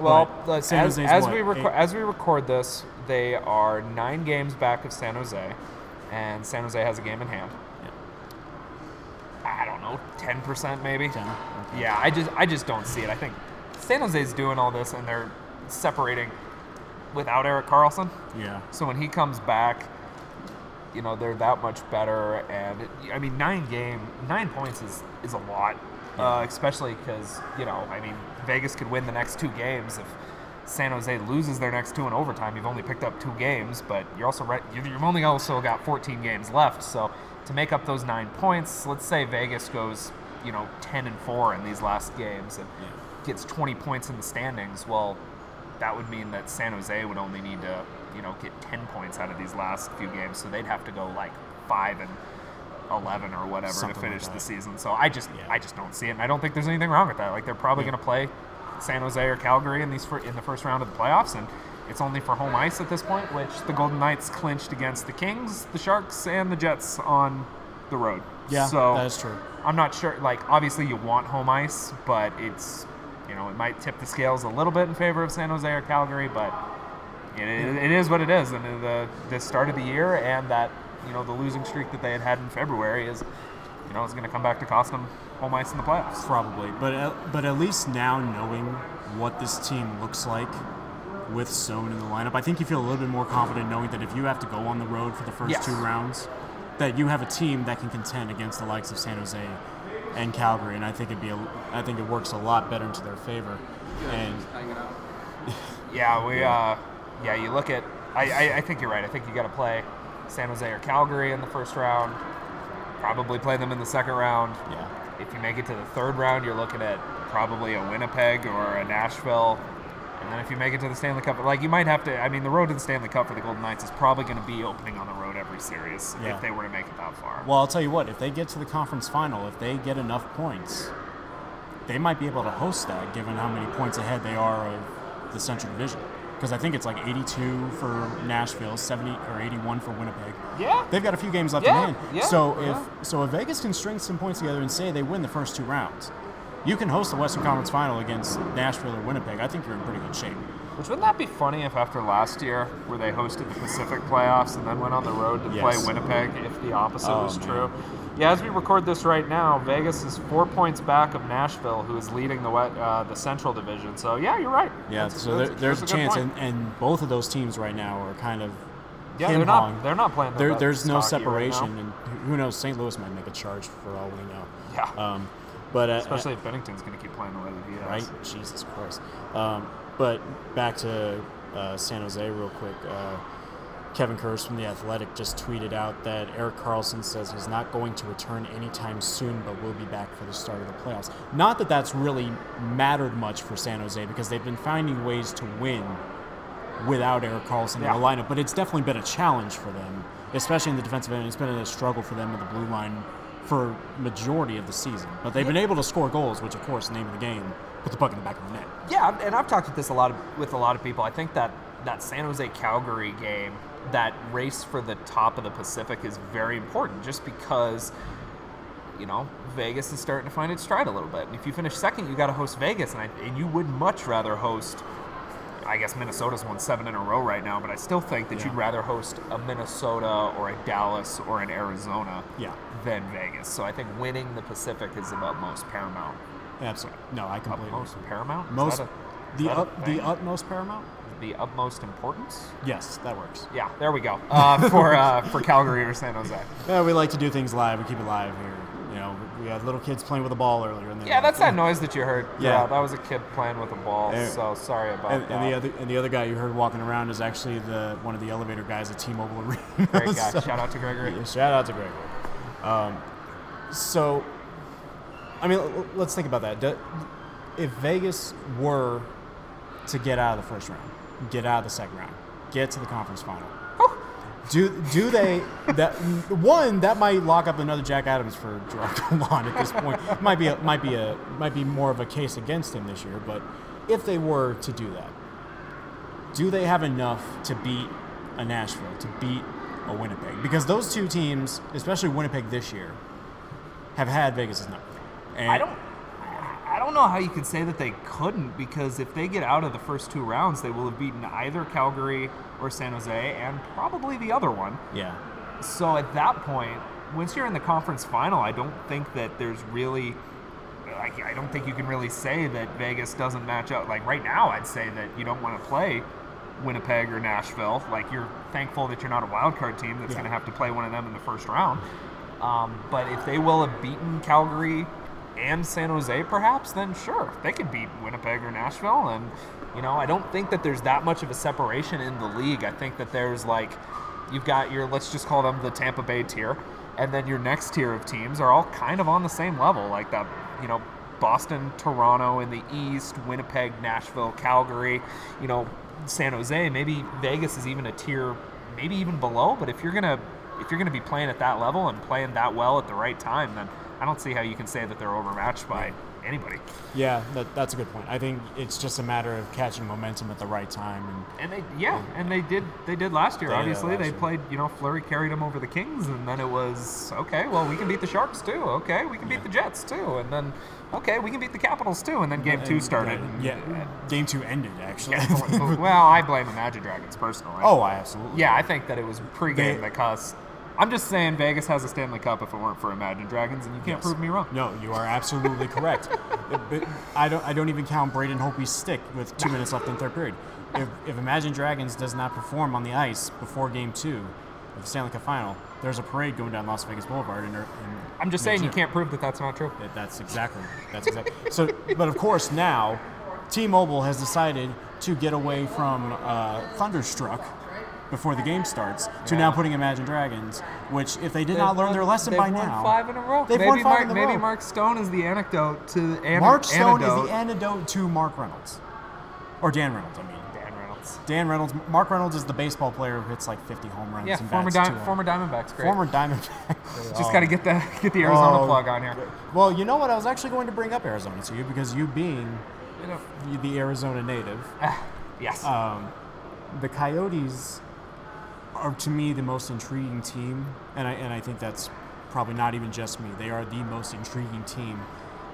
well, let's- San as, Jose's as what, we reco- eight? as we record this, they are nine games back of San Jose, and San Jose has a game in hand. Yeah. I don't know, ten percent maybe. Ten. Okay. Yeah, I just I just don't see it. I think San Jose's doing all this and they're separating without Erik Karlsson. Yeah. So when he comes back, you know they're that much better. And it, I mean, nine game, nine points is is a lot, uh, especially because you know I mean Vegas could win the next two games if San Jose loses their next two in overtime. You've only picked up two games, but you're also right. You've only also got 14 games left. So to make up those nine points, let's say Vegas goes you know 10 and four in these last games and gets 20 points in the standings. Well, that would mean that San Jose would only need to, you know, get 10 points out of these last few games. So they'd have to go like 5 and 11 or whatever Something to like finish the season. So I just Yeah. I just don't see it. And I don't think there's anything wrong with that. Like they're probably Yeah. going to play San Jose or Calgary in these fir- in the first round of the playoffs and it's only for home ice at this point, which the Golden Knights clinched against the Kings, the Sharks, and the Jets on the road. Yeah, so that is true. I'm not sure. Like, obviously, you want home ice, but it's, you know, it might tip the scales a little bit in favor of San Jose or Calgary, but it, it is what it is. And the the start of the year and that, you know, the losing streak that they had had in February is, you know, is going to come back to cost them home ice in the playoffs. Probably, but at, but at least now knowing what this team looks like with Stone in the lineup, I think you feel a little bit more confident knowing that if you have to go on the road for the first Yes. two rounds, that you have a team that can contend against the likes of San Jose and Calgary, and I think it'd be a, I think it works a lot better into their favor. And [LAUGHS] Yeah, we, uh, yeah, you look at, I, I, I think you're right. I think you got to play San Jose or Calgary in the first round, probably play them in the second round. yeah, If you make it to the third round, you're looking at probably a Winnipeg or a Nashville. And then if you make it to the Stanley Cup, like you might have to, I mean, the road to the Stanley Cup for the Golden Knights is probably going to be opening on the series Yeah. if they were to make it that far. Well, I'll tell you what, if they get to the conference final, if they get enough points, they might be able to host that given how many points ahead they are of the Central Division. Because I think it's like 82 for Nashville, 70 or 81 for Winnipeg. yeah. They've got a few games left Yeah, in hand. yeah, so if so if Vegas can string some points together and say they win the first two rounds, you can host the Western Conference Final against Nashville or Winnipeg. I think you're in pretty good shape. Which wouldn't that be funny if after last year, where they hosted the Pacific playoffs and then went on the road to Yes. play Winnipeg, if the opposite Oh, was man. true? Yeah, as we record this right now, Vegas is four points back of Nashville, who is leading the wet, uh, the Central Division. So yeah, you're right. Yeah, That's- so there, that's- there's a that's good chance, and, and both of those teams right now are kind of yeah, they're not they're not playing. There, there's no hockey right separation, and who knows? St. Louis might make a charge for all we know. Yeah. Um, but uh, Especially if Binnington's going to keep playing the way that he is. right? Jesus Christ. Um, but back to uh, San Jose real quick. Uh, Kevin Kurz from The Athletic just tweeted out that Erik Karlsson says he's not going to return anytime soon, but will be back for the start of the playoffs. Not that that's really mattered much for San Jose because they've been finding ways to win without Erik Karlsson Yeah. in the lineup, but it's definitely been a challenge for them, especially in the defensive end. It's been a struggle for them in the blue line for majority of the season. But they've been able to score goals, which of course, name of the game, put the puck in the back of the net. Yeah, and I've talked with this a lot of, with a lot of people. I think that that San Jose Calgary game, that race for the top of the Pacific is very important, just because you know Vegas is starting to find its stride a little bit. And if you finish second, you got to host Vegas, and, I, and you would much rather host. I guess Minnesota's won seven in a row right now, but I still think that Yeah. you'd rather host a Minnesota or a Dallas or an Arizona Yeah. than Vegas. So I think winning the Pacific is of most paramount. Absolutely. No, I completely Utmost agree. paramount? Is Most a- the ut, the utmost paramount? the utmost importance. Yes, that works. Yeah, there we go. Uh, for uh, for [LAUGHS] Calgary or San Jose. Yeah, we like to do things live. We keep it live here. You know, we had little kids playing with a ball earlier. And Yeah, that's that noise that you heard. Yeah. Yeah, that was a kid playing with a ball. Eh, So sorry about And, that. and the other and the other guy you heard walking around is actually the one of the elevator guys at T-Mobile [LAUGHS] Arena. Great guy. So- Shout out to Gregory. Yeah, shout out to Gregory. Um, so, I mean, let's think about that. If Vegas were to get out of the first round, get out of the second round, get to the conference final, do do they that one that might lock up another Jack Adams for Gerard [LAUGHS] Gallant at this point? [LAUGHS] might be a, might be a might be more of a case against him this year. But if they were to do that, do they have enough to beat a Nashville, to beat a Winnipeg? Because those two teams, especially Winnipeg this year, have had Vegas' number. And I don't. I don't know how you can say that they couldn't because if they get out of the first two rounds, they will have beaten either Calgary or San Jose and probably the other one. Yeah. So at that point, once you're in the conference final, I don't think that there's really. Like, I don't think you can really say that Vegas doesn't match up. Like right now, I'd say that you don't want to play Winnipeg or Nashville. Like you're thankful that you're not a wild card team that's Yeah. going to have to play one of them in the first round. Um, but if they will have beaten Calgary and San Jose, perhaps, then sure, they could beat Winnipeg or Nashville. And, you know, I don't think that there's that much of a separation in the league. I think that there's like, you've got your, let's just call them the Tampa Bay tier. And then your next tier of teams are all kind of on the same level, like that, you know, Boston, Toronto in the East, Winnipeg, Nashville, Calgary, you know, San Jose. Maybe Vegas is even a tier, maybe even below. But if you're gonna if you're gonna be playing at that level and playing that well at the right time, then I don't see how you can say that they're overmatched by anybody. Yeah, that, that's a good point. I think it's just a matter of catching momentum at the right time. And And they, yeah, and they did. They did last year. They obviously, last they year. played. You know, Fleury carried them over the Kings, and then it was okay. Well, we can beat the Sharks too. Okay, we can beat the Jets too, and then okay, we can beat the Capitals too. And then Game Two started. Yeah, and- yeah, game two ended actually. Yeah, well, [LAUGHS] I blame Imagine Dragons personally. oh, I absolutely. yeah, I think that it was pregame They- that caused. I'm just saying Vegas has a Stanley Cup if it weren't for Imagine Dragons, and you can't Yes. prove me wrong. No, you are absolutely correct. [LAUGHS] But I don't. I don't even count Braden Holtby's stick with two [LAUGHS] minutes left in third period. If, if Imagine Dragons does not perform on the ice before Game Two of the Stanley Cup Final, there's a parade going down Las Vegas Boulevard. And, and I'm just saying you can't prove that that's not true. That- That's exactly. That's exactly. so, but of course now, T-Mobile has decided to get away from uh, Thunderstruck before the game starts to now putting Imagine Dragons, which if they did not learn their lesson they've by won now, five in a row. They've maybe won five Mark, in a row. maybe. Mark Stone is the anecdote to the an- Mark Stone antidote. is the antidote to Mark Reynolds, or Dan Reynolds. I mean, Dan Reynolds. Dan Reynolds. Mark Reynolds is the baseball player who hits like 50 home runs. Yeah, and former Di- 200. former Diamondbacks. Great. former Diamondback. Just got to get the get the Arizona Oh, plug on here. Well, you know what? I was actually going to bring up Arizona to you because you being You know, the Arizona native, ah, yes. um, the Coyotes are to me the most intriguing team, and I and I think that's probably not even just me. They are the most intriguing team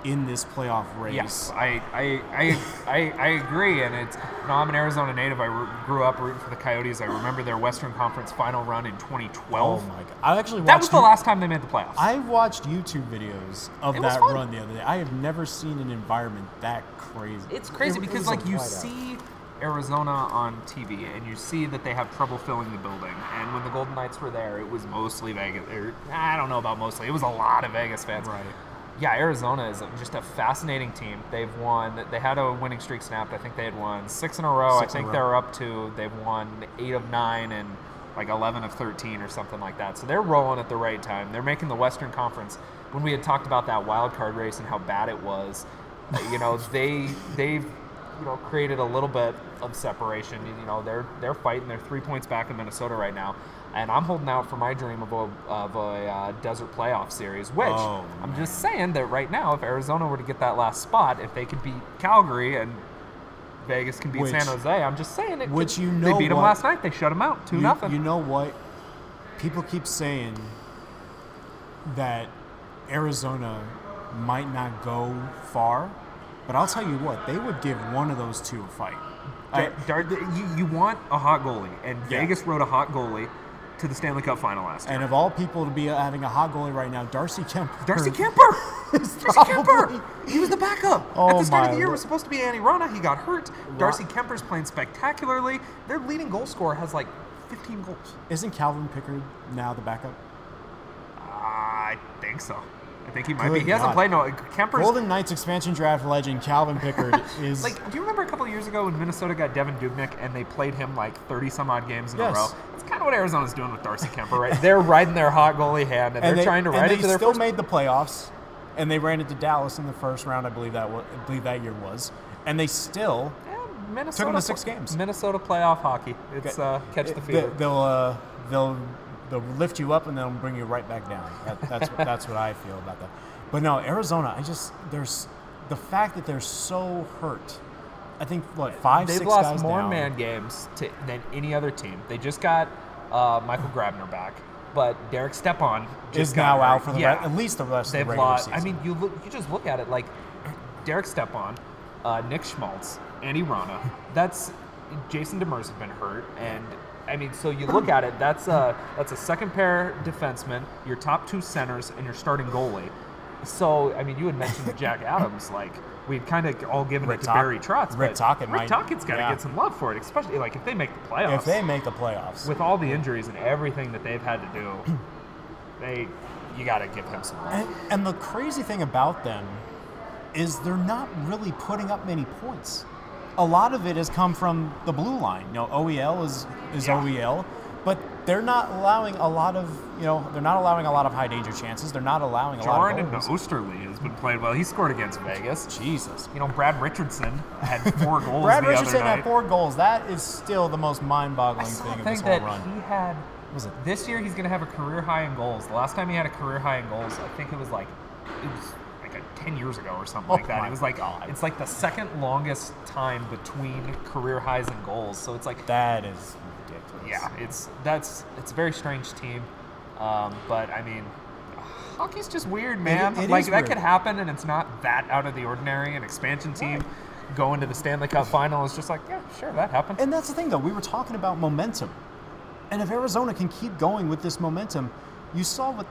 in this playoff race. Yes, I I, I, I, I agree, and it's. You know, I'm an Arizona native. I re- grew up rooting for the Coyotes. I remember their Western Conference final run in 2012. Oh my god! I actually watched that was the last time they made the playoffs. I watched YouTube videos of It that run the other day. I have never seen an environment that crazy. It's crazy It- it because a like you see Arizona on TV and you see that they have trouble filling the building. And when the Golden Knights were there, it was mostly Vegas. Or, I don't know about mostly. It was a lot of Vegas fans. Right. Yeah, Arizona is just a fascinating team. They've won. They had a winning streak snapped. I think they had won six in a row. Six I think row. they're up to. They've won eight of nine and like 11 of 13 or something like that. So they're rolling at the right time. They're making the Western Conference. When we had talked about that wild card race and how bad it was, you know, [LAUGHS] they they've you know created a little bit of separation. You know, they're they're fighting. They're three points back in Minnesota right now. And I'm holding out for my dream of a, of a uh, desert playoff series, which Oh, I'm just saying that right now, if Arizona were to get that last spot, if they could beat Calgary and Vegas can beat Which- San Jose, I'm just saying it. which could- you know, they beat them last night. They shut them out two you, nothing. You know what? People keep saying that Arizona might not go far, but I'll tell you what, they would give one of those two a fight. I- Dar- you, you want a hot goalie, and Yeah. Vegas wrote a hot goalie to the Stanley Cup final last year. and of all people to be having a hot goalie right now, Darcy Kuemper. Darcy Kuemper. [LAUGHS] Darcy Kuemper! He was the backup. Oh At Oh the start of the year, it was supposed to be Antti Raanta. He got hurt. Darcy Kuemper's playing spectacularly. Their leading goal scorer has like 15 goals. Isn't Calvin Pickard now the backup? I think so. I think he might Good be. He hasn't played no. Kuemper's Golden Knights expansion draft legend Calvin Pickard [LAUGHS] is Like, do you remember a couple years ago when Minnesota got Devan Dubnyk and they played him like 30 some odd games in Yes. a row? It's kind of what Arizona's doing with Darcy Kuemper, right? They're riding their hot goalie hand and, they're they, trying to and ride they it to their still first. made the playoffs, and they ran into Dallas in the first round. I believe that wa- I believe that year was, and they still Yeah, Minnesota to six games. Minnesota playoff hockey. It's uh, catch the they- They'll uh, they'll they'll lift you up and they'll bring you right back down. That, that's [LAUGHS] that's what I feel about that. But no, Arizona. I just there's the fact that they're so hurt. I think what 5 They've lost more down. man games to, than any other team. They just got uh, Michael Grabner back, but Derek Stepan just is got now out for the yeah. re- at least the rest They've of the regular lost. season. I mean, you look, you just look at it like Derek Stepan, uh, Nick Schmaltz, Antti Raanta. [LAUGHS] That's Jason Demers have been hurt, and I mean, so you look at it. That's a that's a second pair defenseman, your top two centers, and your starting goalie. So I mean, you had mentioned [LAUGHS] Jack Adams, like. We'd kind of all given Rick it to Toc- Barry Trotz, Rick but Tocchet Rick Tocchet's got to yeah. get some love for it, especially like if they make the playoffs if they make the playoffs, with all the injuries and everything that they've had to do, [CLEARS THROAT] they you got to give him some love. And, and the crazy thing about them is they're not really putting up many points. A lot of it has come from the blue line. You know, OEL is is Yeah. OEL, but they're not allowing a lot of you know they're not allowing a lot of high danger chances. They're not allowing a Jordan lot of goals. Oesterle has been playing well. He scored against Vegas. Jesus. You know, Brad Richardson had four [LAUGHS] goals Brad the Richardson had four goals. That is still the most mind-boggling thing of this whole that run. he had. Was it? This year he's going to have a career high in goals. The last time he had a career high in goals, I think it was like it was ten years ago or something Oh like that. It was like God. it's like the second longest time between career highs and goals. So it's like That is ridiculous. Yeah, it's that's it's a very strange team, um, but I mean, hockey's just weird, man. it like is that weird. could happen, and it's not that out of the ordinary. An expansion team going to the Stanley Cup final is just like, yeah, sure, that happened. And that's the thing, though. We were talking about momentum. And if Arizona can keep going with this momentum, you saw what,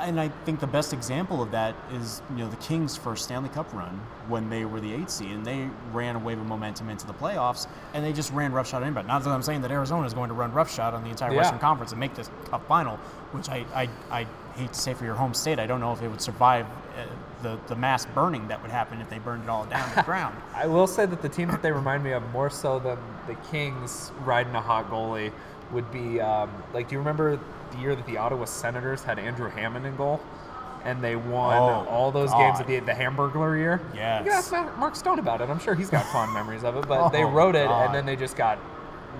and I think the best example of that is, you know, the Kings' first Stanley Cup run when they were the eighth seed, and they ran a wave of momentum into the playoffs, and they just ran roughshod anybody. Not that I'm saying that Arizona is going to run roughshod on the entire Yeah. Western Conference and make this cup final, which I, I, I hate to say for your home state, I don't know if it would survive uh, the, the mass burning that would happen if they burned it all down to the [LAUGHS] ground. I will say that the team that they remind me of more so than the Kings riding a hot goalie would be um, like, do you remember the year that the Ottawa Senators had Andrew Hammond in goal? And they won Oh, all those games God. at the, the Hamburglar year. Yes. You can ask Mark- Stone about it. I'm sure he's got fond memories of it. But [LAUGHS] they Oh, wrote it, God. and then they just got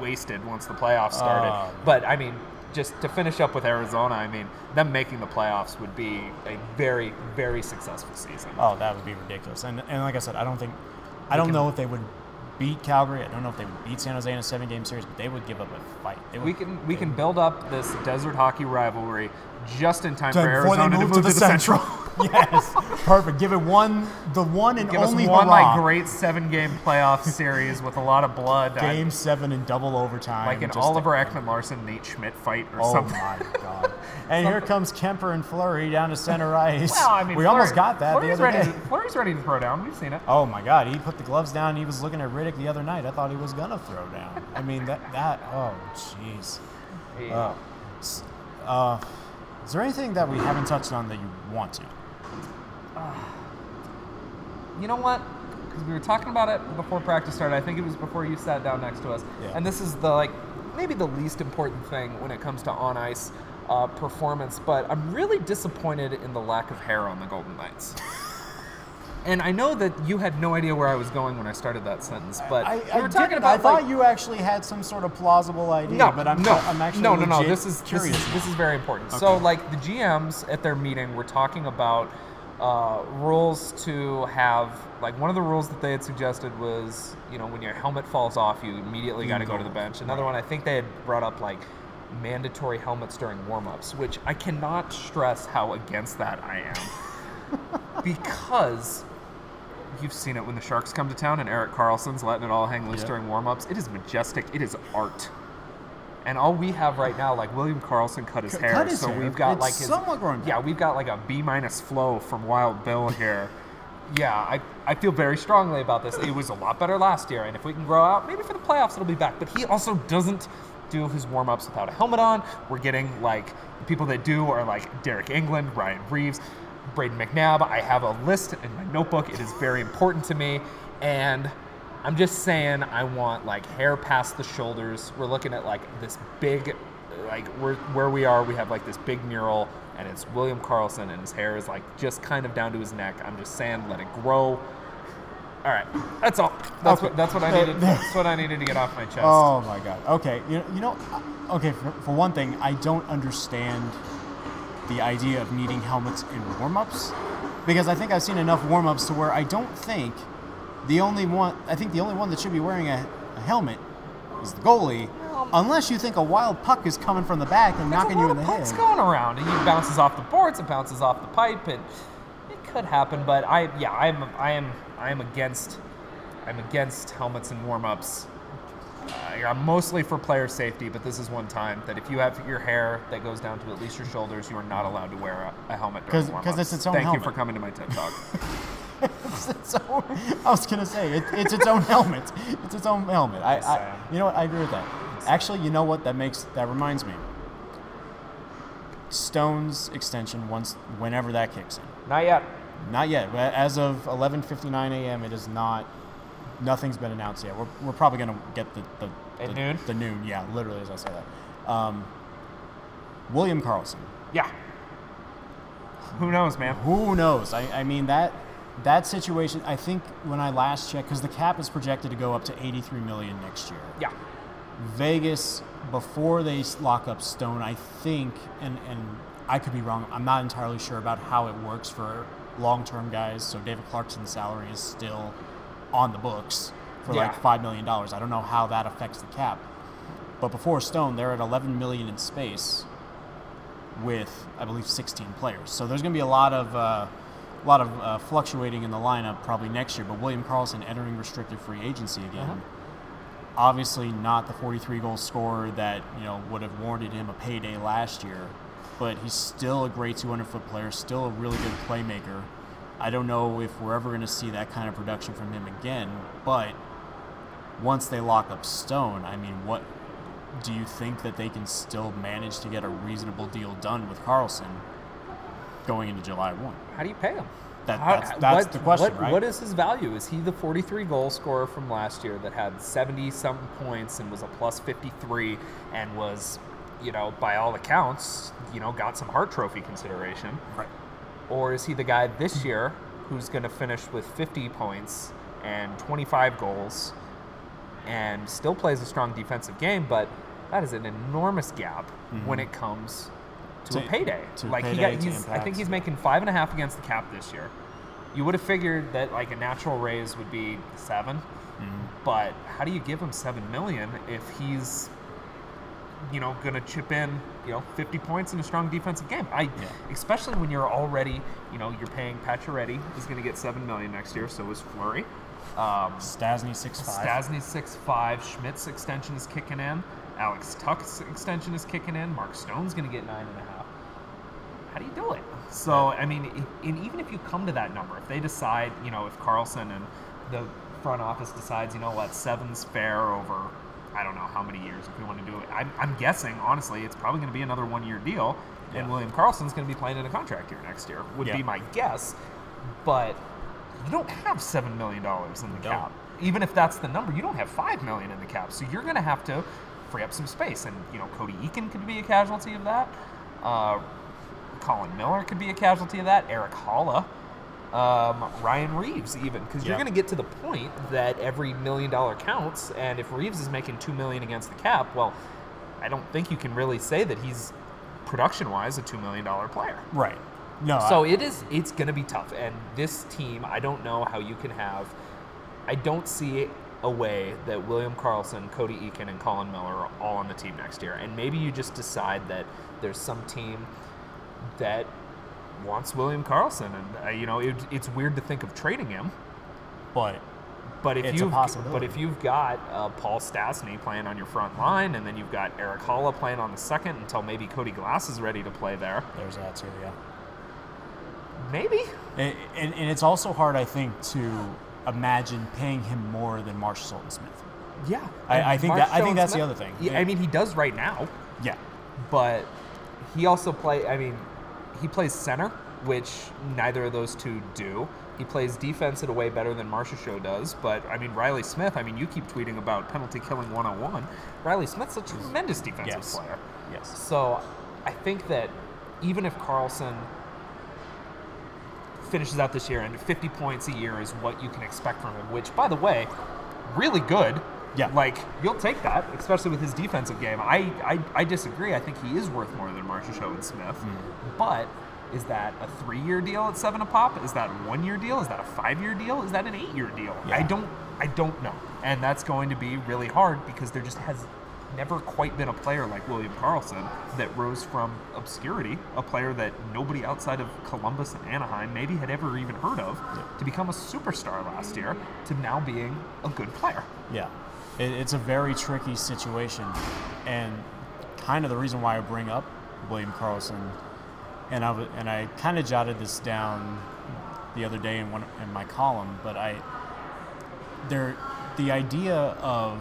wasted once the playoffs started. Oh. but I mean, just to finish up with Arizona, I mean, them making the playoffs would be a very, very successful season. Oh, that would be ridiculous. And and like I said, I don't think, I don't know if they would beat Calgary. I don't know if they would beat San Jose in a seven-game series, but they would give up a fight. Would, We can we can build up this desert hockey rivalry just in time for Arizona to move to the Central. [LAUGHS] yes, perfect. Give it one, the one and Give only us one hurrah. like great seven game playoff series with a lot of blood. [LAUGHS] Game seven in double overtime. like an Oliver Ekman-Larsson Nate Schmidt fight or Oh something. Oh my [LAUGHS] god! And here comes Kuemper and Fleury down to center ice. Well, I mean, we almost got that Fleury's the other ready day. To, Fleury's ready to throw down. We've seen it. Oh my god! He put the gloves down. He was looking at Rittich the other night. I thought he was gonna throw down. I mean that that. Oh jeez. Yeah. Oh. S- Uh, is there anything that we haven't touched on that you want to? You know what? Because we were talking about it before practice started. I think it was before you sat down next to us. Yeah. And this is the like maybe the least important thing when it comes to on ice uh, performance. But I'm really disappointed in the lack of hair on the Golden Knights. [LAUGHS] and I know that you had no idea where I was going when I started that sentence, but I, we were talking about I thought like, you actually had some sort of plausible idea. no, but I'm no, I'm actually no, no, no. This is this curious. is, this is very important. So, like the GMs at their meeting were talking about uh, rules to have. Like one of the rules that they had suggested was, you know, when your helmet falls off, you immediately got to go to the bench. Another one, I think they had brought up like mandatory helmets during warm-ups, which I cannot stress how against that I am, because. You've seen it when the Sharks come to town and Erik Karlsson's letting it all hang loose Yep. during warm-ups. It is majestic. It is art. And all we have right now, like William Karlsson cut his Cut- hair, cut his so hair. we've got It's like his somewhat grown yeah, we've got like a B minus flow from Wild Bill here. yeah, I, I feel very strongly about this. It was a lot better last year, and if we can grow out, maybe for the playoffs it'll be back. But he also doesn't do his warm ups without a helmet on. We're getting like the people that do are like Deryk Engelland, Ryan Reaves, Brayden McNabb. I have a list in my notebook. It is very important to me, and I'm just saying I want like hair past the shoulders. We're looking at like this big, like we're, where we are. We have like this big mural, and it's William Karlsson, and his hair is like just kind of down to his neck. I'm just saying, let it grow. All right, that's all. That's Okay. what that's what I needed. [LAUGHS] That's what I needed to get off my chest. Oh my god. Okay. You know, you know uh, okay, for, for one thing, I don't understand the idea of needing helmets in warm-ups because I think I've seen enough warm-ups to where I don't think the only one I think the only one that should be wearing a, a helmet is the goalie unless you think a wild puck is coming from the back and knocking you in the head. pucks going around, and he bounces off the boards, it bounces off the pipe, and it could happen. But I, yeah, I'm, I am, I am against, I'm against helmets and warm-ups. Uh, I'm mostly for player safety, but this is one time that if you have your hair that goes down to at least your shoulders, you are not allowed to wear a, a helmet during 'Cause- 'cause warm-ups. it's its own helmet. Thank you for coming to my TED Talk. [LAUGHS] It's its own- I was gonna say it, it's its own helmet. It's its own helmet. I, I, you know what? I agree with that. Actually, you know what? That makes that reminds me. Stone's extension once whenever that kicks in. not yet. Not yet. but As of 11:59 a.m., it is not. Nothing's been announced yet. We're, we're probably gonna get the the, At the, noon? the noon. Yeah, literally as I say that. Um, William Karlsson. Yeah. Who knows, man? Who knows? I, I mean that that situation. I think when I last checked, because the cap is projected to go up to 83 million next year. Yeah. Vegas before they lock up Stone, I think, and and I could be wrong. I'm not entirely sure about how it works for long-term guys. So David Clarkson's salary is still on the books for Yeah. like five million dollars. I don't know how that affects the cap. But before Stone, they're at 11 million in space with I believe 16 players. So there's going to be a lot of uh, a lot of uh, fluctuating in the lineup probably next year. But William Karlsson entering restricted free agency again. Uh-huh. Obviously not the 43 goal scorer that you know would have warranted him a payday last year, but he's still a great 200 foot player, still a really good playmaker. I don't know if we're ever going to see that kind of production from him again, but once they lock up Stone, I mean, what do you think that they can still manage to get a reasonable deal done with Karlsson going into July 1? How do you pay him? That- How- that's- that's what- the question, what- right? What is his value? Is he the 43 goal scorer from last year that had 70 something points and was a plus 53 and was, you know, by all accounts, you know, got some Hart Trophy consideration? Right. Or is he the guy this year who's going to finish with 50 points and 25 goals and still plays a strong defensive game, but that is an enormous gap when it comes to, To- a payday. to like he payday, got, to he's, I think he's making five and a half against the cap this year. You would have figured that like a natural raise would be 7 Mm-hmm. but how do you give him seven million if he's you know, going to chip in, you know, 50 points in a strong defensive game. I, especially when you're already, you know, you're paying Pacioretty is going to get seven million next year. So is Fleury. Um, Stastny six five. Stastny six five. Schmidt's extension is kicking in. Alex Tuch's extension is kicking in. Mark Stone's going to get nine and a half. How do you do it? So I mean, and even if you come to that number, if they decide, you know, if Karlsson and the front office decides, you know what, seven's fair over, I don't know how many years if we want to do it. I'm, I'm guessing, honestly, it's probably going to be another one-year deal, and Yeah. William Karlsson's going to be playing in a contract year next year. Would be my guess, but you don't have seven million dollars in the cap. Even if that's the number, you don't have five million in the cap. So you're going to have to free up some space, and you know Cody Eakin could be a casualty of that. Uh, Colin Miller could be a casualty of that. Erik Haula, um, Ryan Reaves, even because you're going to get to the point that every million dollar counts, and if Reaves is making two million against the cap, well, I don't think you can really say that he's production-wise a two million dollar player. Right. No. So I- it is. It's going to be tough, and this team, I don't know how you can have. I don't see a way that William Karlsson, Cody Eakin, and Colin Miller are all on the team next year, and maybe you just decide that there's some team that wants William Karlsson, and uh, you know it, it's weird to think of trading him. but But if It's you've but if you've got uh, Paul Stastny playing on your front line, and then you've got Erik Haula playing on the second until maybe Cody Glass is ready to play there, there's that too. Yeah. maybe. And, and, and it's also hard, I think, to imagine paying him more than Marshall Sultan Smith. Yeah, I- I think that- I think that's the other thing. Yeah, I mean, he does right now, Yeah. but he also play. I mean, he plays center, which neither of those two do. He plays defense in a way better than Marchessault does. But I mean, Riley Smith. I mean, you keep tweeting about penalty killing 101. Riley Smith's a tremendous defensive Yes. player. Yes. So I think that even if Karlsson finishes out this year and 50 points a year is what you can expect from him, which, by the way, really good. Yeah. Like, you'll take that, especially with his defensive game. I, I, I disagree. I think he is worth more than Show and Smith. Hmm. But is that a three year deal at seven a pop? Is that a one year deal? Is that a five year deal? Is that an eight year deal? I don't I don't know. And that's going to be really hard because there just has never quite been a player like William Karlsson that rose from obscurity, a player that nobody outside of Columbus and Anaheim maybe had ever even heard of, to become a superstar last year, to now being a good player. Yeah, it, it's a very tricky situation, and kind of the reason why I bring up William Karlsson, and I w- and I kind of jotted this down the other day in one in my column, but I there the idea of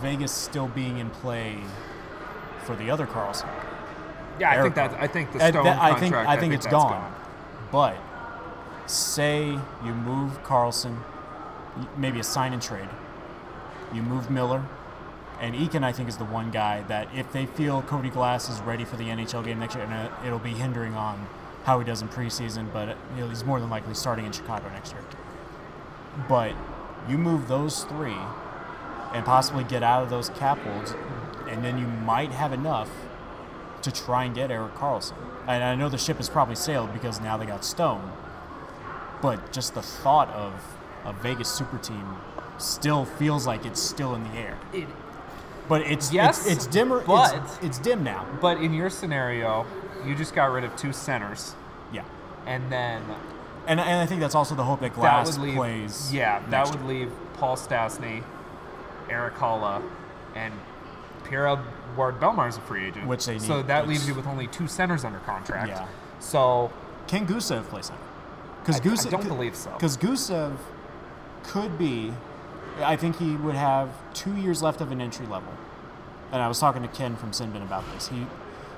Vegas still being in play for the other Karlsson. Yeah, I think that I think the Stone that- I contract. think I think it's that's gone. But say you move Karlsson, maybe a sign and trade. You move Miller, and Eakin I think is the one guy that if they feel Cody Glass is ready for the NHL game next year, and uh, it'll be hindering on how he does in preseason, but uh, he's more than likely starting in Chicago next year. But you move those three, and possibly get out of those cap holds, and then you might have enough to try and get Erik Karlsson. And I know the ship has probably sailed because now they got Stone. But just the thought of a Vegas super team still feels like it's still in the air. It, But it's Yes, it's, it's dimmer. but- it's, it's dim now. but in your scenario, you just got rid of two centers, Yeah, and then and and I think that's also the hope that that Glass would leave plays. Yeah, that would year. leave Paul Stastny, Erik Haula, and Pierre Ward Belmar is a free agent. Which they So that leaves you with only two centers under contract. Yeah. So Can Gusev play center? Because I- I Gusev don't believe so. Because Gusev could be. I think he would have two years left of an entry level. And I was talking to Ken from Sinbin about this. He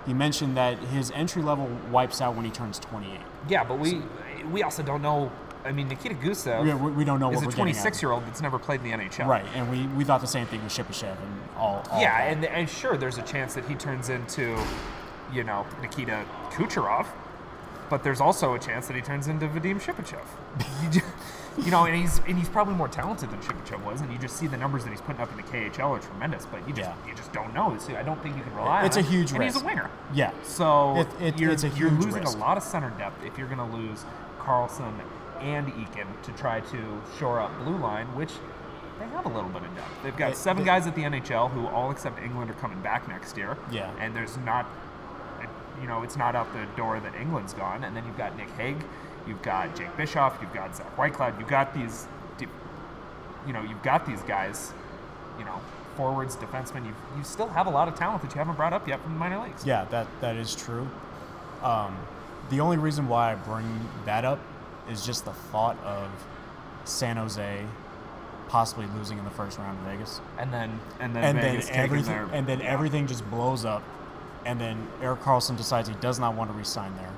he mentioned that his entry level wipes out when he turns 28. yeah, but we we also don't know. I mean, Nikita Gusev We, we we don't know is what a we're getting at. 26 year old that's never played in the NHL. Right, and we, we thought the same thing with Shipachev and all. all Yeah, and, and sure, there's a chance that he turns into, you know, Nikita Kucherov, but there's also a chance that he turns into Vadim Shipachev. [LAUGHS] you, know, and he's and he's probably more talented than Shipachev was, and you just see the numbers that he's putting up in the KHL are tremendous, but you just Yeah. you just don't know. So I don't think you can rely It's on a him. huge and he's a winger. yeah. So It- it- you're, it's a you're losing risk. a lot of center depth if you're going to lose Karlsson and Eakin to try to shore up blue line, which they have a little bit of depth. They've got They- seven they- guys at the NHL who all except Engelland are coming back next year. Yeah. And there's not, you know, it's not out the door that Engelland's gone. And then you've got Nick Hague, you've got Jake Bischoff, you've got Zach Whitecloud, you've got these, you know, you've got these guys, you know, forwards, defensemen. You you still have a lot of talent that you haven't brought up yet from the minor leagues. Yeah, that that is true. Um, the only reason why I bring that up is just the thought of San Jose possibly losing in the first round of Vegas, And then and then and then Vegas taking everything, their and then yeah. everything just blows up, and then Erik Karlsson decides he does not want to resign there,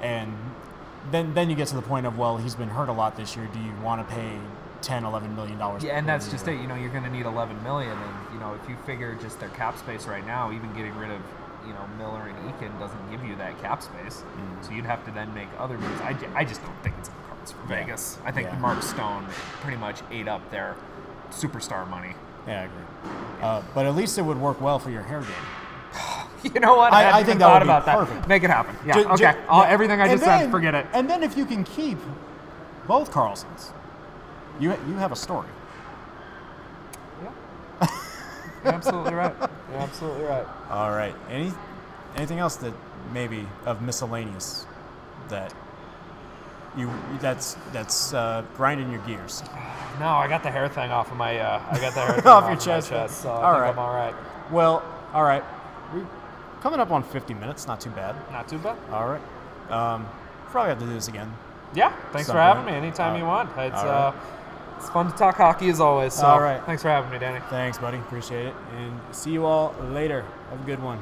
and then then you get to the point of well, he's been hurt a lot this year. Do you want to pay 10, 11 million dollars? Yeah, and that's just it. You know, you're going to need 11 million, and you know, if you figure just their cap space right now, even getting rid of you know Miller and Eakin doesn't give you that cap space. So you'd have to then make other moves. I, I just don't think it's in the cards for Yeah. Vegas. I think Yeah. Mark Stone pretty much ate up their superstar money. Yeah, I agree. Uh, but at least it would work well for your hair game. [LAUGHS] You know what? I- I, I think that would thought be about that. perfect. Make it happen. Yeah. Ju- okay. All, yeah. everything I just said, forget it. And then if you can keep both Karlssons, you you have a story. Yeah. You're absolutely right. You're absolutely right. All right. Any anything else that maybe of miscellaneous that you that's that's uh, grinding your gears? No, I got the hair thing off of my. Uh, I got the hair [LAUGHS] thing Off off, your chest. Chest so All right. I'm all right. Well, all right. We coming up on 50 minutes. Not too bad. Not too bad. All right. Um, probably have to do this again. Yeah, thanks for having me anytime Uh, you want. It's all uh, it's fun to talk hockey as always. So All right. thanks for having me, Danny. Thanks, buddy. Appreciate it. And see you all later. Have a good one.